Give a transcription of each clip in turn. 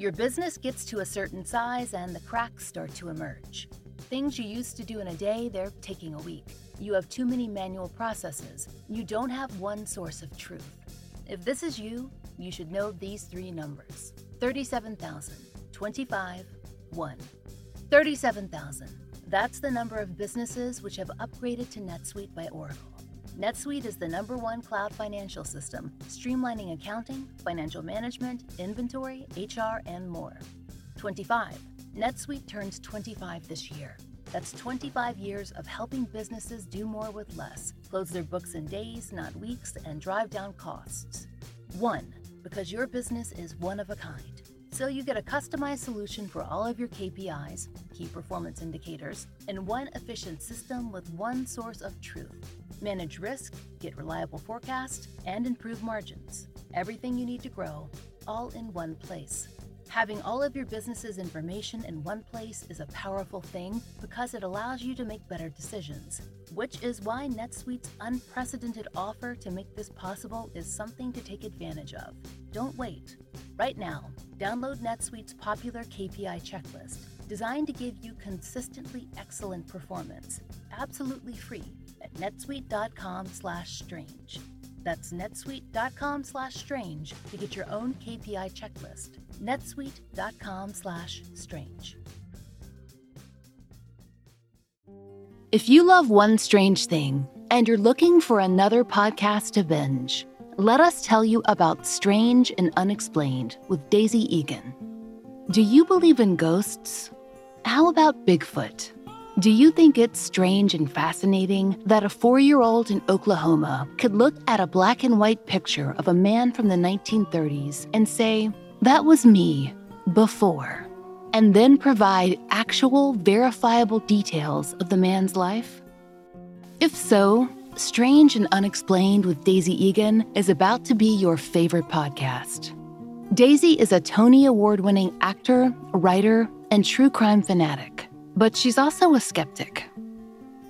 Your business gets to a certain size and the cracks start to emerge. Things you used to do in a day, they're taking a week. You have too many manual processes. You don't have one source of truth. If this is you, you should know these three numbers 37,000, 25, 1. 37,000. That's the number of businesses which have upgraded to NetSuite by Oracle. NetSuite is the number one cloud financial system, streamlining accounting, financial management, inventory, HR, and more. 25. NetSuite turns 25 this year. That's 25 years of helping businesses do more with less, close their books in days, not weeks, and drive down costs. 1. Because your business is one of a kind. So you get a customized solution for all of your KPIs, key performance indicators, and one efficient system with one source of truth. Manage risk, get reliable forecast, and improve margins. Everything you need to grow, all in one place. Having all of your business's information in one place is a powerful thing because it allows you to make better decisions, which is why NetSuite's unprecedented offer to make this possible is something to take advantage of. Don't wait. Right now, download NetSuite's popular KPI checklist, designed to give you consistently excellent performance, absolutely free at netsuite.com/strange. That's netsuite.com/strange to get your own KPI checklist netsuite.com slash strange. If you love one strange thing and you're looking for another podcast to binge, let us tell you about Strange and Unexplained with Daisy Egan. Do you believe in ghosts? How about Bigfoot? Do you think it's strange and fascinating that a four year old in Oklahoma could look at a black and white picture of a man from the 1930s and say, that was me before, and then provide actual verifiable details of the man's life? If so, Strange and Unexplained with Daisy Egan is about to be your favorite podcast. Daisy is a Tony Award winning actor, writer, and true crime fanatic, but she's also a skeptic.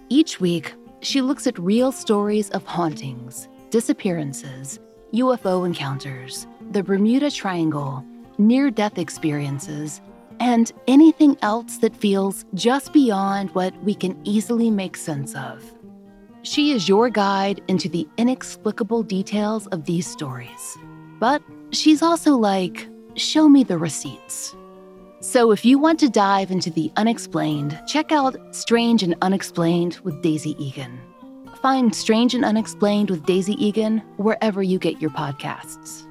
Each week, she looks at real stories of hauntings, disappearances, UFO encounters, the Bermuda Triangle, near death experiences, and anything else that feels just beyond what we can easily make sense of. She is your guide into the inexplicable details of these stories. But she's also like, show me the receipts. So if you want to dive into the unexplained, check out Strange and Unexplained with Daisy Egan. Find Strange and Unexplained with Daisy Egan wherever you get your podcasts.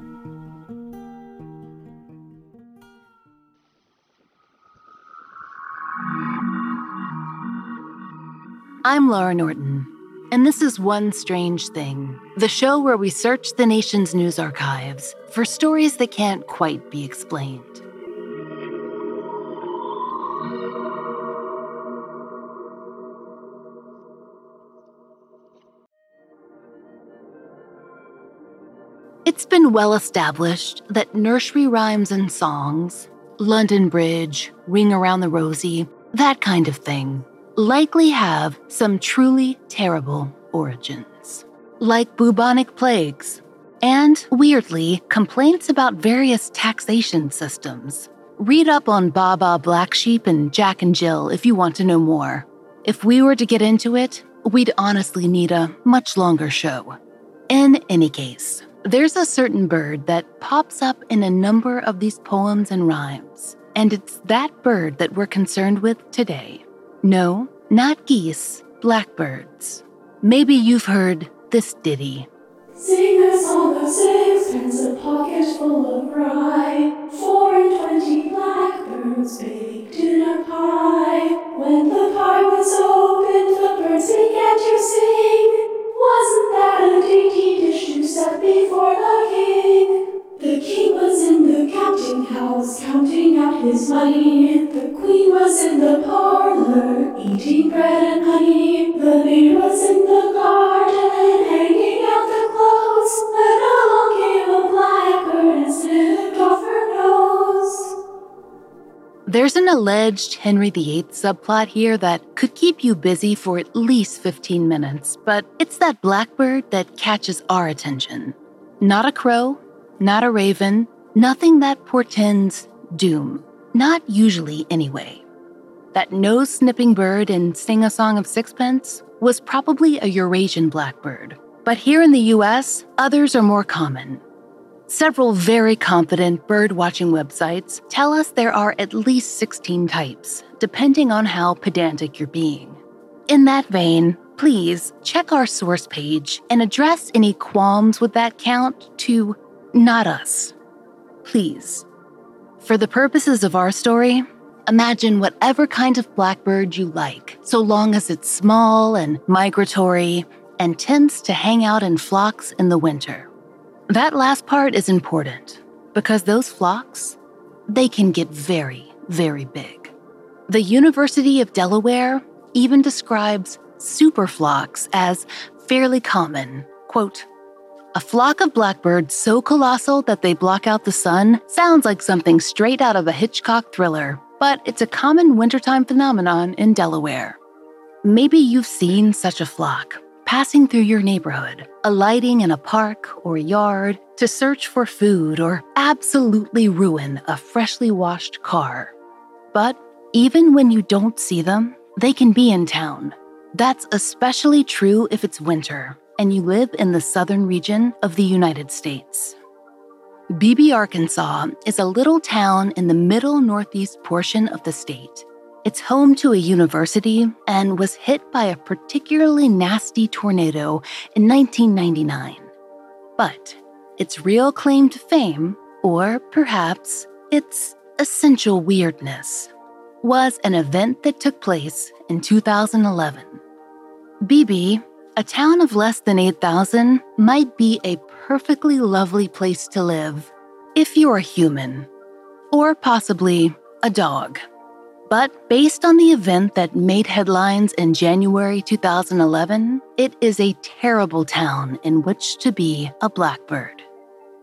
I'm Laurah Norton, and this is One Strange Thing, the show where we search the nation's news archives for stories that can't quite be explained. It's been well established that nursery rhymes and songs, London Bridge, Ring Around the Rosie, that kind of thing, likely have some truly terrible origins, like bubonic plagues, and weirdly, complaints about various taxation systems. Read up on Baa Black Sheep and Jack and Jill if you want to know more. If we were to get into it, we'd honestly need a much longer show. In any case, there's a certain bird that pops up in a number of these poems and rhymes, and it's that bird that we're concerned with today. No, not geese, blackbirds. Maybe you've heard this ditty. Sing a song of sixpence, a pocket full of rye, four and twenty blackbirds baked in a pie. Alleged Henry VIII subplot here that could keep you busy for at least 15 minutes, but it's that blackbird that catches our attention. Not a crow, not a raven, nothing that portends doom. Not usually, anyway. That nose snipping bird in Sing a Song of Sixpence was probably a Eurasian blackbird, but here in the US, others are more common. Several very confident bird watching websites tell us there are at least 16 types, depending on how pedantic you're being. In that vein, please check our source page and address any qualms with that count to not us. Please. For the purposes of our story, imagine whatever kind of blackbird you like, so long as it's small and migratory and tends to hang out in flocks in the winter. That last part is important because those flocks, they can get very, very big. The University of Delaware even describes superflocks as fairly common. Quote, a flock of blackbirds so colossal that they block out the sun sounds like something straight out of a Hitchcock thriller, but it's a common wintertime phenomenon in Delaware. Maybe you've seen such a flock, passing through your neighborhood, alighting in a park or yard to search for food or absolutely ruin a freshly washed car. But even when you don't see them, they can be in town. That's especially true if it's winter and you live in the southern region of the United States. Beebe, Arkansas is a little town in the middle northeast portion of the state. It's home to a university and was hit by a particularly nasty tornado in 1999. But its real claim to fame, or perhaps its essential weirdness, was an event that took place in 2011. Beebe, a town of less than 8,000, might be a perfectly lovely place to live if you're a human, or possibly a dog. But based on the event that made headlines in January 2011, it is a terrible town in which to be a blackbird.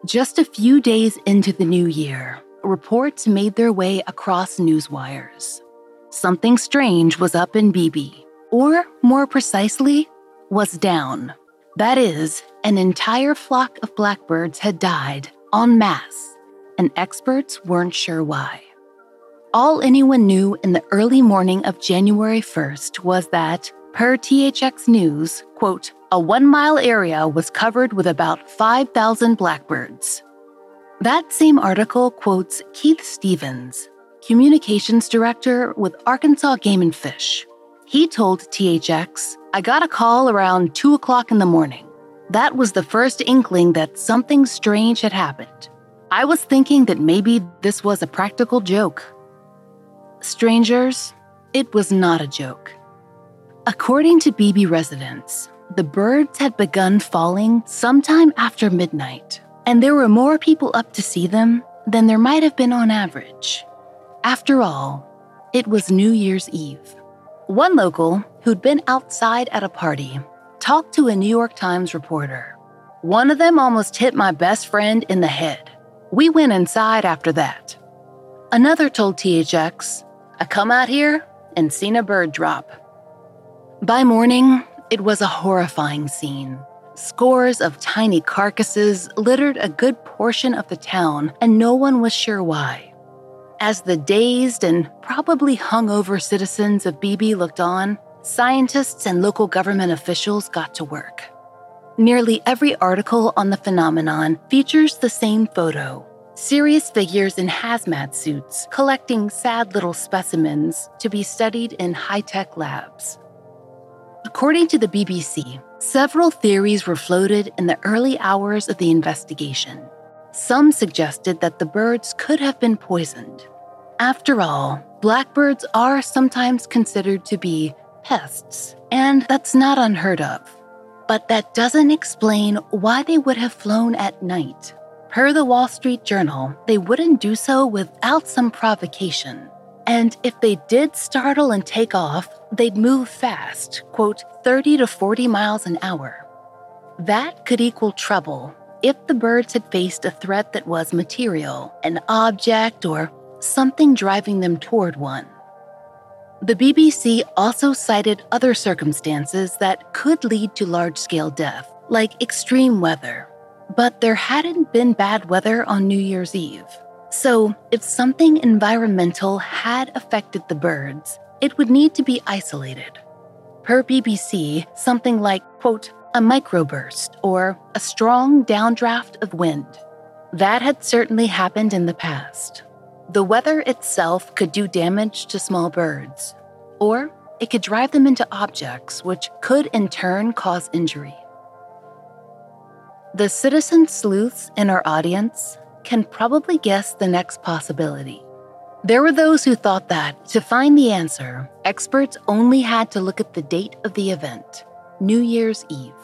Just a few days into the new year, reports made their way across news wires. Something strange was up in Beebe, or more precisely, was down. That is, an entire flock of blackbirds had died en masse, and experts weren't sure why. All anyone knew in the early morning of January 1st was that, per THX News, quote, a one mile area was covered with about 5,000 blackbirds. That same article quotes Keith Stevens, communications director with Arkansas Game and Fish. He told THX, I got a call around 2 o'clock in the morning. That was the first inkling that something strange had happened. I was thinking that maybe this was a practical joke. Strangers, it was not a joke. According to Beebe residents, the birds had begun falling sometime after midnight, and there were more people up to see them than there might have been on average. After all, it was New Year's Eve. One local, who'd been outside at a party, talked to a New York Times reporter. One of them almost hit my best friend in the head. We went inside after that. Another told THX I come out here and seen a bird drop. By morning, it was a horrifying scene. Scores of tiny carcasses littered a good portion of the town, and no one was sure why. As the dazed and probably hungover citizens of Beebe looked on, scientists and local government officials got to work. Nearly every article on the phenomenon features the same photo serious figures in hazmat suits collecting sad little specimens to be studied in high tech labs. According to the BBC, several theories were floated in the early hours of the investigation. Some suggested that the birds could have been poisoned. After all, blackbirds are sometimes considered to be pests, and that's not unheard of. But that doesn't explain why they would have flown at night Per the Wall Street Journal, they wouldn't do so without some provocation. And if they did startle and take off, they'd move fast, quote, 30 to 40 miles an hour. That could equal trouble if the birds had faced a threat that was material, an object, or something driving them toward one. The BBC also cited other circumstances that could lead to large scale death, like extreme weather, but there hadn't been bad weather on New Year's Eve. So, if something environmental had affected the birds, it would need to be isolated. Per BBC, something like, quote, a microburst or a strong downdraft of wind. That had certainly happened in the past. The weather itself could do damage to small birds, or it could drive them into objects, which could in turn cause injury. The citizen sleuths in our audience can probably guess the next possibility. There were those who thought that, to find the answer, experts only had to look at the date of the event, New Year's Eve.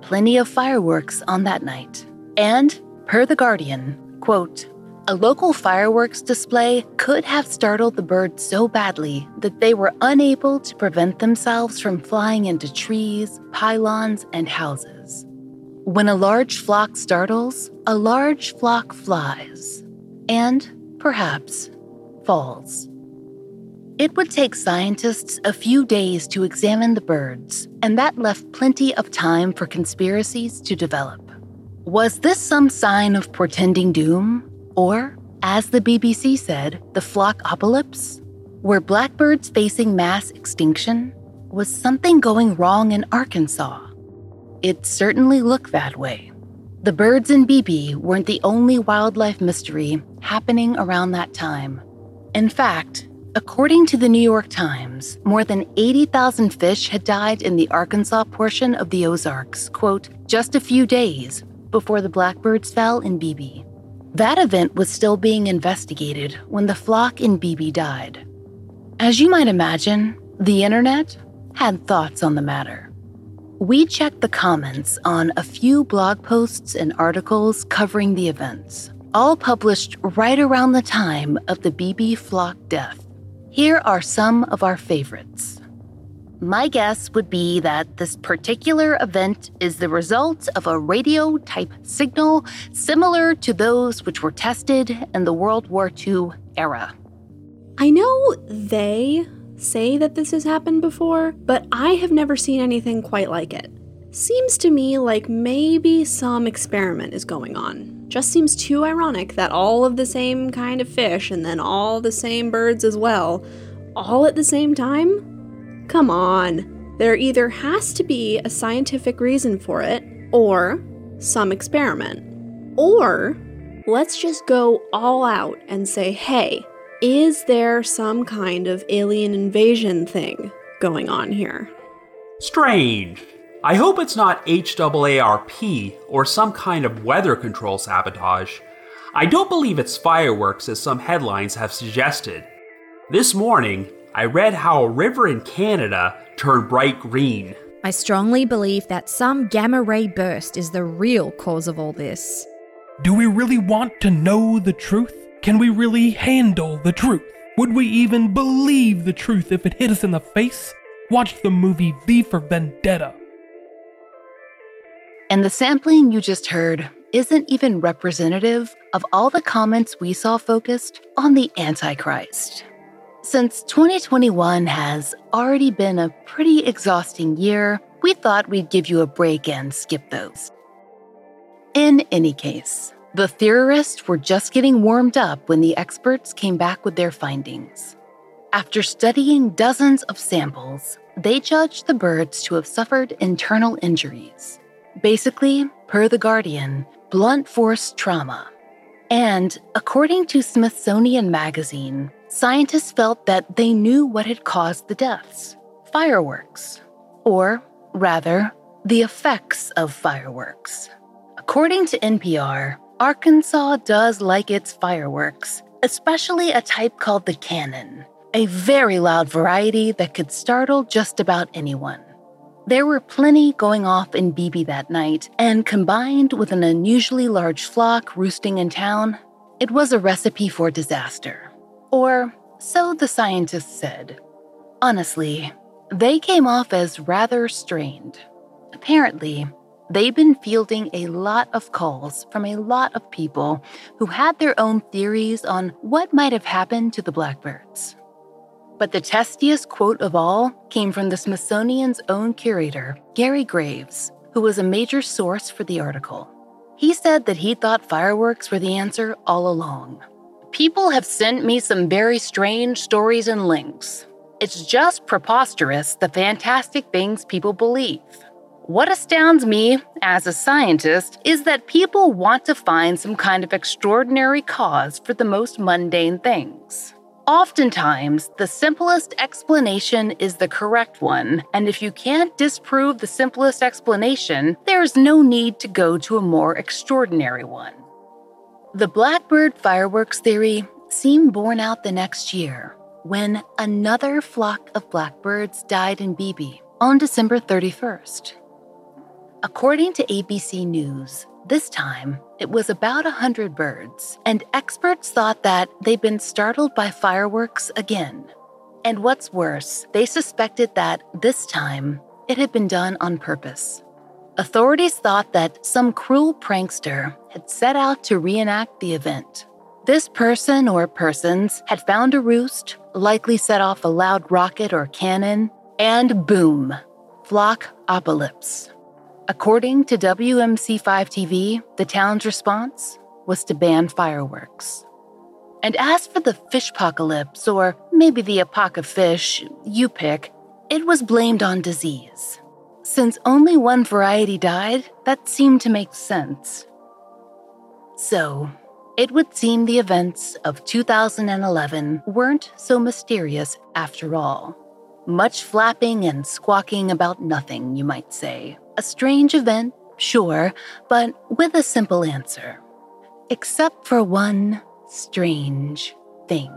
Plenty of fireworks on that night. And, per The Guardian, quote, a local fireworks display could have startled the birds so badly that they were unable to prevent themselves from flying into trees, pylons, and houses. When a large flock startles, a large flock flies, and, perhaps, falls. It would take scientists a few days to examine the birds, and that left plenty of time for conspiracies to develop. Was this some sign of portending doom? Or, as the BBC said, the flock apocalypse? Were blackbirds facing mass extinction? Was something going wrong in Arkansas? It certainly looked that way. The birds in Beebe weren't the only wildlife mystery happening around that time. In fact, according to the New York Times, more than 80,000 fish had died in the Arkansas portion of the Ozarks, quote, just a few days before the blackbirds fell in Beebe. That event was still being investigated when the flock in Beebe died. As you might imagine, the internet had thoughts on the matter. We checked the comments on a few blog posts and articles covering the events, all published right around the time of the Beebe flock death. Here are some of our favorites. My guess would be that this particular event is the result of a radio type signal similar to those which were tested in the World War II era. I know they say that this has happened before, but I have never seen anything quite like it. Seems to me like maybe some experiment is going on. Just seems too ironic that all of the same kind of fish and then all the same birds as well, all at the same time? Come on. There either has to be a scientific reason for it, or some experiment. Or let's just go all out and say, hey, is there some kind of alien invasion thing going on here? Strange. I hope it's not HAARP or some kind of weather control sabotage. I don't believe it's fireworks as some headlines have suggested. This morning, I read how a river in Canada turned bright green. I strongly believe that some gamma ray burst is the real cause of all this. Do we really want to know the truth? Can we really handle the truth? Would we even believe the truth if it hit us in the face? Watch the movie V for Vendetta. And the sampling you just heard isn't even representative of all the comments we saw focused on the Antichrist. Since 2021 has already been a pretty exhausting year, we thought we'd give you a break and skip those. In any case, the theorists were just getting warmed up when the experts came back with their findings. After studying dozens of samples, they judged the birds to have suffered internal injuries. Basically, per The Guardian, blunt force trauma. And according to Smithsonian Magazine, Scientists felt that they knew what had caused the deaths fireworks, or rather, the effects of fireworks. According to NPR, Arkansas does like its fireworks, especially a type called the cannon, a very loud variety that could startle just about anyone. There were plenty going off in Beebe that night, and combined with an unusually large flock roosting in town, it was a recipe for disaster. Or so the scientists said. Honestly, they came off as rather strained. Apparently, they've been fielding a lot of calls from a lot of people who had their own theories on what might have happened to the blackbirds. But the testiest quote of all came from the Smithsonian's own curator, Gary Graves, who was a major source for the article. He said that he thought fireworks were the answer all along. People have sent me some very strange stories and links. It's just preposterous the fantastic things people believe. What astounds me as a scientist is that people want to find some kind of extraordinary cause for the most mundane things. Oftentimes, the simplest explanation is the correct one, and if you can't disprove the simplest explanation, there is no need to go to a more extraordinary one. The Blackbird fireworks theory seemed borne out the next year when another flock of blackbirds died in Beebe on December 31st. According to ABC News, this time, it was about a 100 birds, and experts thought that they'd been startled by fireworks again. And what's worse, they suspected that this time it had been done on purpose. Authorities thought that some cruel prankster had set out to reenact the event. This person or persons had found a roost, likely set off a loud rocket or cannon, and boom, flock apocalypse. According to WMC5 TV, the town's response was to ban fireworks. And as for the fish apocalypse, or maybe the apoc fish, you pick, it was blamed on disease. Since only one variety died, that seemed to make sense. So, it would seem the events of 2011 weren't so mysterious after all. Much flapping and squawking about nothing, you might say. A strange event, sure, but with a simple answer. Except for one strange thing.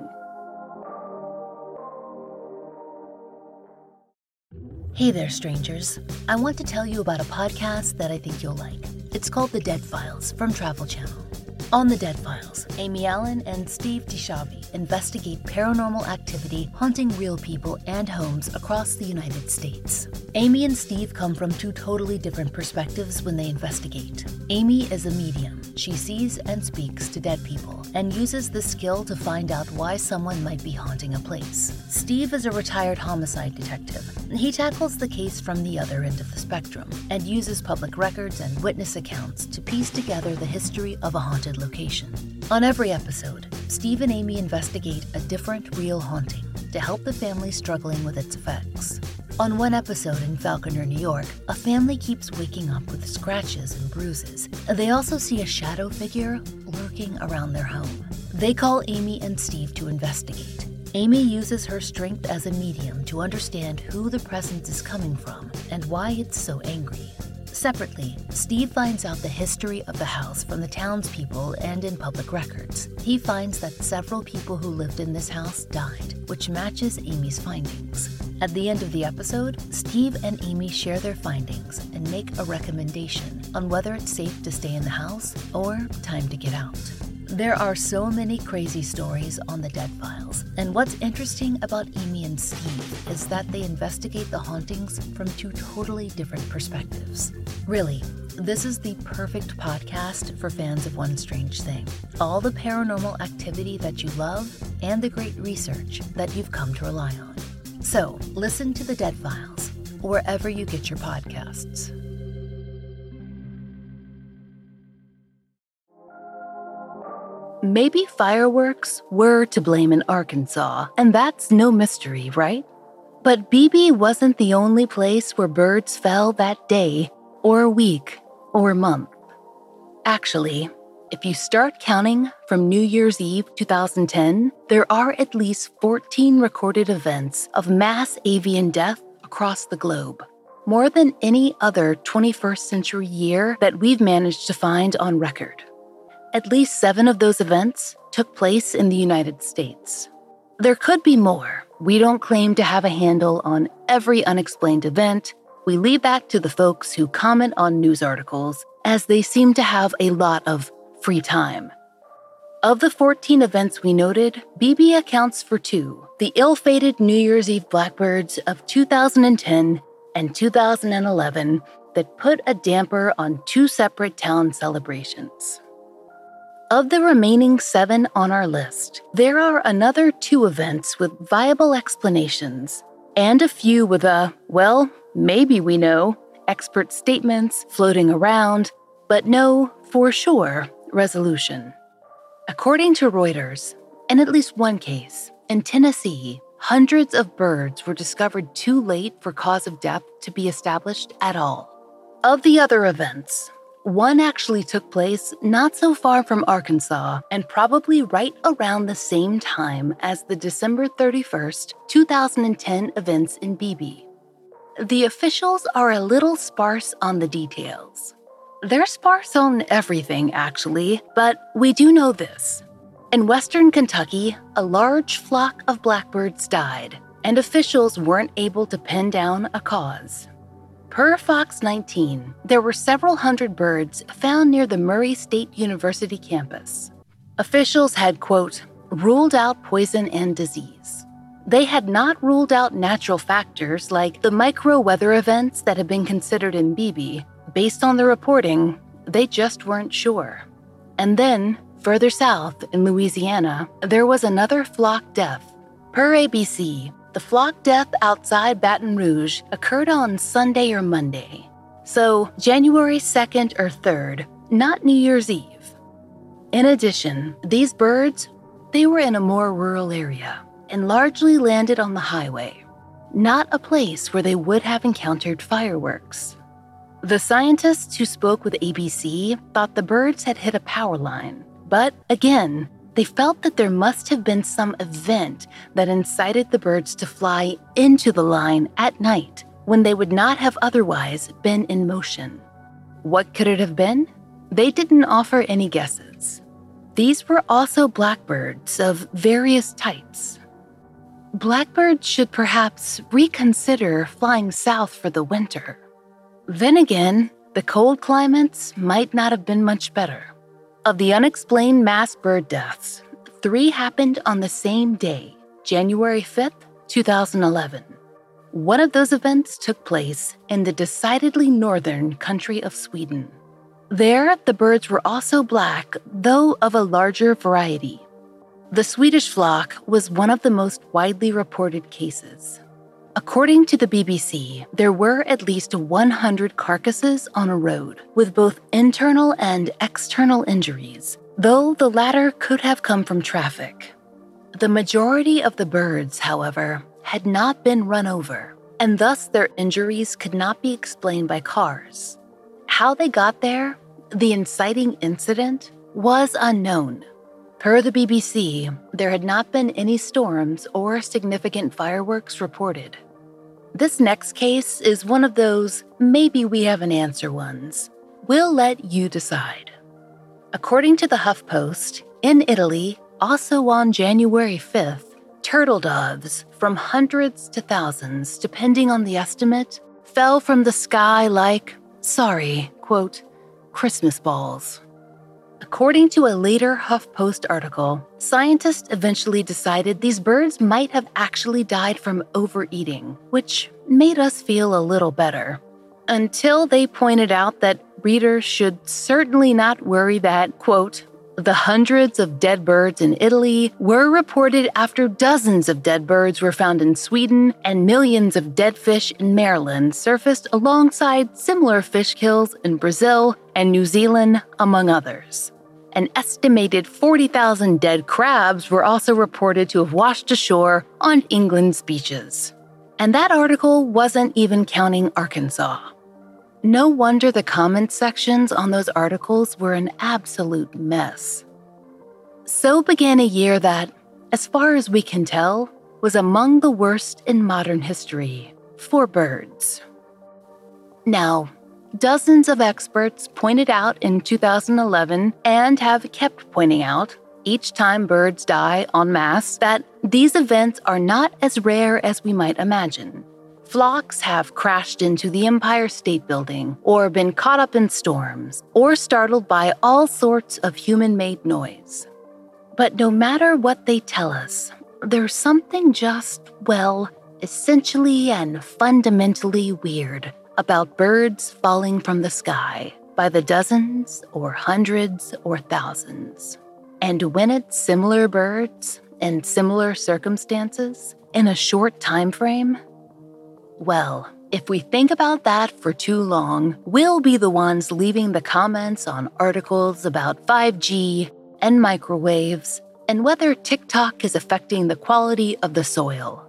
Hey there, strangers. I want to tell you about a podcast that I think you'll like. It's called The Dead Files from Travel Channel. On The Dead Files, Amy Allen and Steve DiSchiavi investigate paranormal activity haunting real people and homes across the United States. Amy and Steve come from two totally different perspectives when they investigate. Amy is a medium. She sees and speaks to dead people and uses this skill to find out why someone might be haunting a place. Steve is a retired homicide detective. He tackles the case from the other end of the spectrum and uses public records and witness accounts to piece together the history of a haunted location. On every episode, Steve and Amy investigate a different real haunting to help the family struggling with its effects. On one episode in Falconer, New York, a family keeps waking up with scratches and bruises. They also see a shadow figure lurking around their home. They call Amy and Steve to investigate. Amy uses her strength as a medium to understand who the presence is coming from and why it's so angry. Separately, Steve finds out the history of the house from the townspeople and in public records. He finds that several people who lived in this house died, which matches Amy's findings. At the end of the episode, Steve and Amy share their findings and make a recommendation on whether it's safe to stay in the house or time to get out. There are so many crazy stories on the Dead Files, and what's interesting about Amy and Steve is that they investigate the hauntings from two totally different perspectives. Really, this is the perfect podcast for fans of One Strange Thing. All the paranormal activity that you love and the great research that you've come to rely on. So, listen to the Dead Files wherever you get your podcasts. Maybe fireworks were to blame in Arkansas, and that's no mystery, right? But Beebe wasn't the only place where birds fell that day, or week, or month. Actually, if you start counting from New Year's Eve 2010, there are at least 14 recorded events of mass avian death across the globe. More than any other 21st century year that we've managed to find on record. At least seven of those events took place in the United States. There could be more. We don't claim to have a handle on every unexplained event. We leave that to the folks who comment on news articles, as they seem to have a lot of free time. Of the 14 events we noted, Beebe accounts for two the ill fated New Year's Eve blackbirds of 2010 and 2011 that put a damper on two separate town celebrations. Of the remaining seven on our list, there are another two events with viable explanations, and a few with a, well, maybe we know, expert statements floating around, but no, for sure, resolution. According to Reuters, In at least one case, in Tennessee, hundreds of birds were discovered too late for cause of death to be established at all. Of the other events, one actually took place not so far from Arkansas and probably right around the same time as the December 31st, 2010 events in Beebe. The officials are a little sparse on the details. They're sparse on everything, actually, but we do know this. In western Kentucky, a large flock of blackbirds died, and officials weren't able to pin down a cause. Per Fox 19, there were several hundred birds found near the Murray State University campus. Officials had, quote, ruled out poison and disease. They had not ruled out natural factors like the micro weather events that had been considered in Beebe. Based on the reporting, they just weren't sure. And then, further south in Louisiana, there was another flock death. Per ABC, the flock death outside Baton Rouge occurred on Sunday or Monday, so January 2nd or 3rd, not New Year's Eve. In addition, these birds, they were in a more rural area and largely landed on the highway, not a place where they would have encountered fireworks. The scientists who spoke with ABC thought the birds had hit a power line, but again, they felt that there must have been some event that incited the birds to fly into the line at night when they would not have otherwise been in motion. What could it have been? They didn't offer any guesses. These were also blackbirds of various types. Blackbirds should perhaps reconsider flying south for the winter. Then again, the cold climates might not have been much better. Of the unexplained mass bird deaths, three happened on the same day, January 5th, 2011. One of those events took place in the decidedly northern country of Sweden. There, the birds were also black, though of a larger variety. The Swedish flock was one of the most widely reported cases. According to the BBC, there were at least 100 carcasses on a road with both internal and external injuries, though the latter could have come from traffic. The majority of the birds, however, had not been run over, and thus their injuries could not be explained by cars. How they got there, the inciting incident, was unknown. Per the BBC, there had not been any storms or significant fireworks reported. This next case is one of those maybe we have an answer ones. We'll let you decide. According to the HuffPost, in Italy, also on January 5th, turtle doves, from hundreds to thousands, depending on the estimate, fell from the sky like, sorry, quote, Christmas balls. According to a later HuffPost article, scientists eventually decided these birds might have actually died from overeating, which made us feel a little better. Until they pointed out that readers should certainly not worry that, quote, the hundreds of dead birds in Italy were reported after dozens of dead birds were found in Sweden and millions of dead fish in Maryland surfaced alongside similar fish kills in Brazil and New Zealand, among others. An estimated 40,000 dead crabs were also reported to have washed ashore on England's beaches. And that article wasn't even counting Arkansas. No wonder the comment sections on those articles were an absolute mess. So began a year that, as far as we can tell, was among the worst in modern history for birds. Now, dozens of experts pointed out in 2011 and have kept pointing out each time birds die en masse that these events are not as rare as we might imagine. Flocks have crashed into the Empire State Building, or been caught up in storms, or startled by all sorts of human made noise. But no matter what they tell us, there's something just, well, essentially and fundamentally weird about birds falling from the sky by the dozens or hundreds or thousands. And when it's similar birds in similar circumstances in a short time frame, well, if we think about that for too long, we'll be the ones leaving the comments on articles about 5G and microwaves and whether TikTok is affecting the quality of the soil.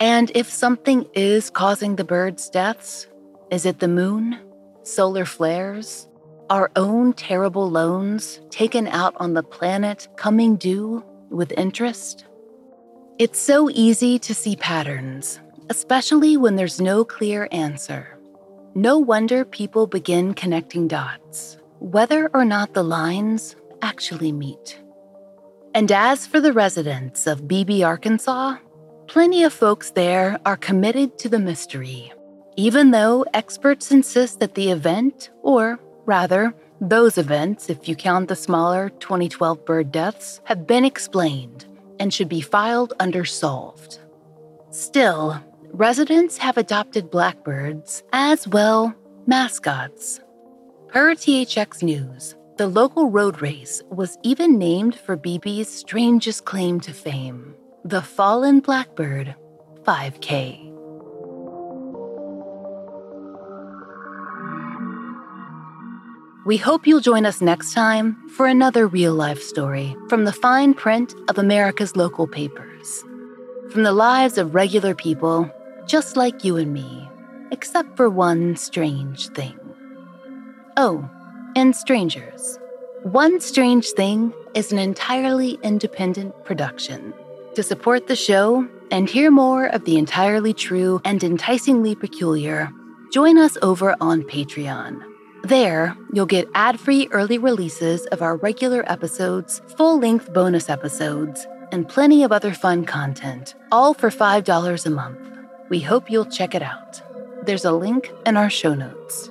And if something is causing the birds' deaths, is it the moon, solar flares, our own terrible loans taken out on the planet coming due with interest? It's so easy to see patterns, especially when there's no clear answer. No wonder people begin connecting dots, whether or not the lines actually meet. And as for the residents of Beebe, Arkansas, plenty of folks there are committed to the mystery, even though experts insist that the event, or rather, those events, if you count the smaller 2012 bird deaths, have been explained and should be filed under solved. Still, residents have adopted blackbirds as well mascots. Per THX News, the local road race was even named for Beebe's strangest claim to fame the Fallen Blackbird 5K. We hope you'll join us next time for another real life story from the fine print of America's local papers. From the lives of regular people, just like you and me, except for one strange thing. Oh, and strangers. One Strange Thing is an entirely independent production. To support the show and hear more of the entirely true and enticingly peculiar, join us over on Patreon. There, you'll get ad free early releases of our regular episodes, full length bonus episodes, and plenty of other fun content, all for $5 a month. We hope you'll check it out. There's a link in our show notes.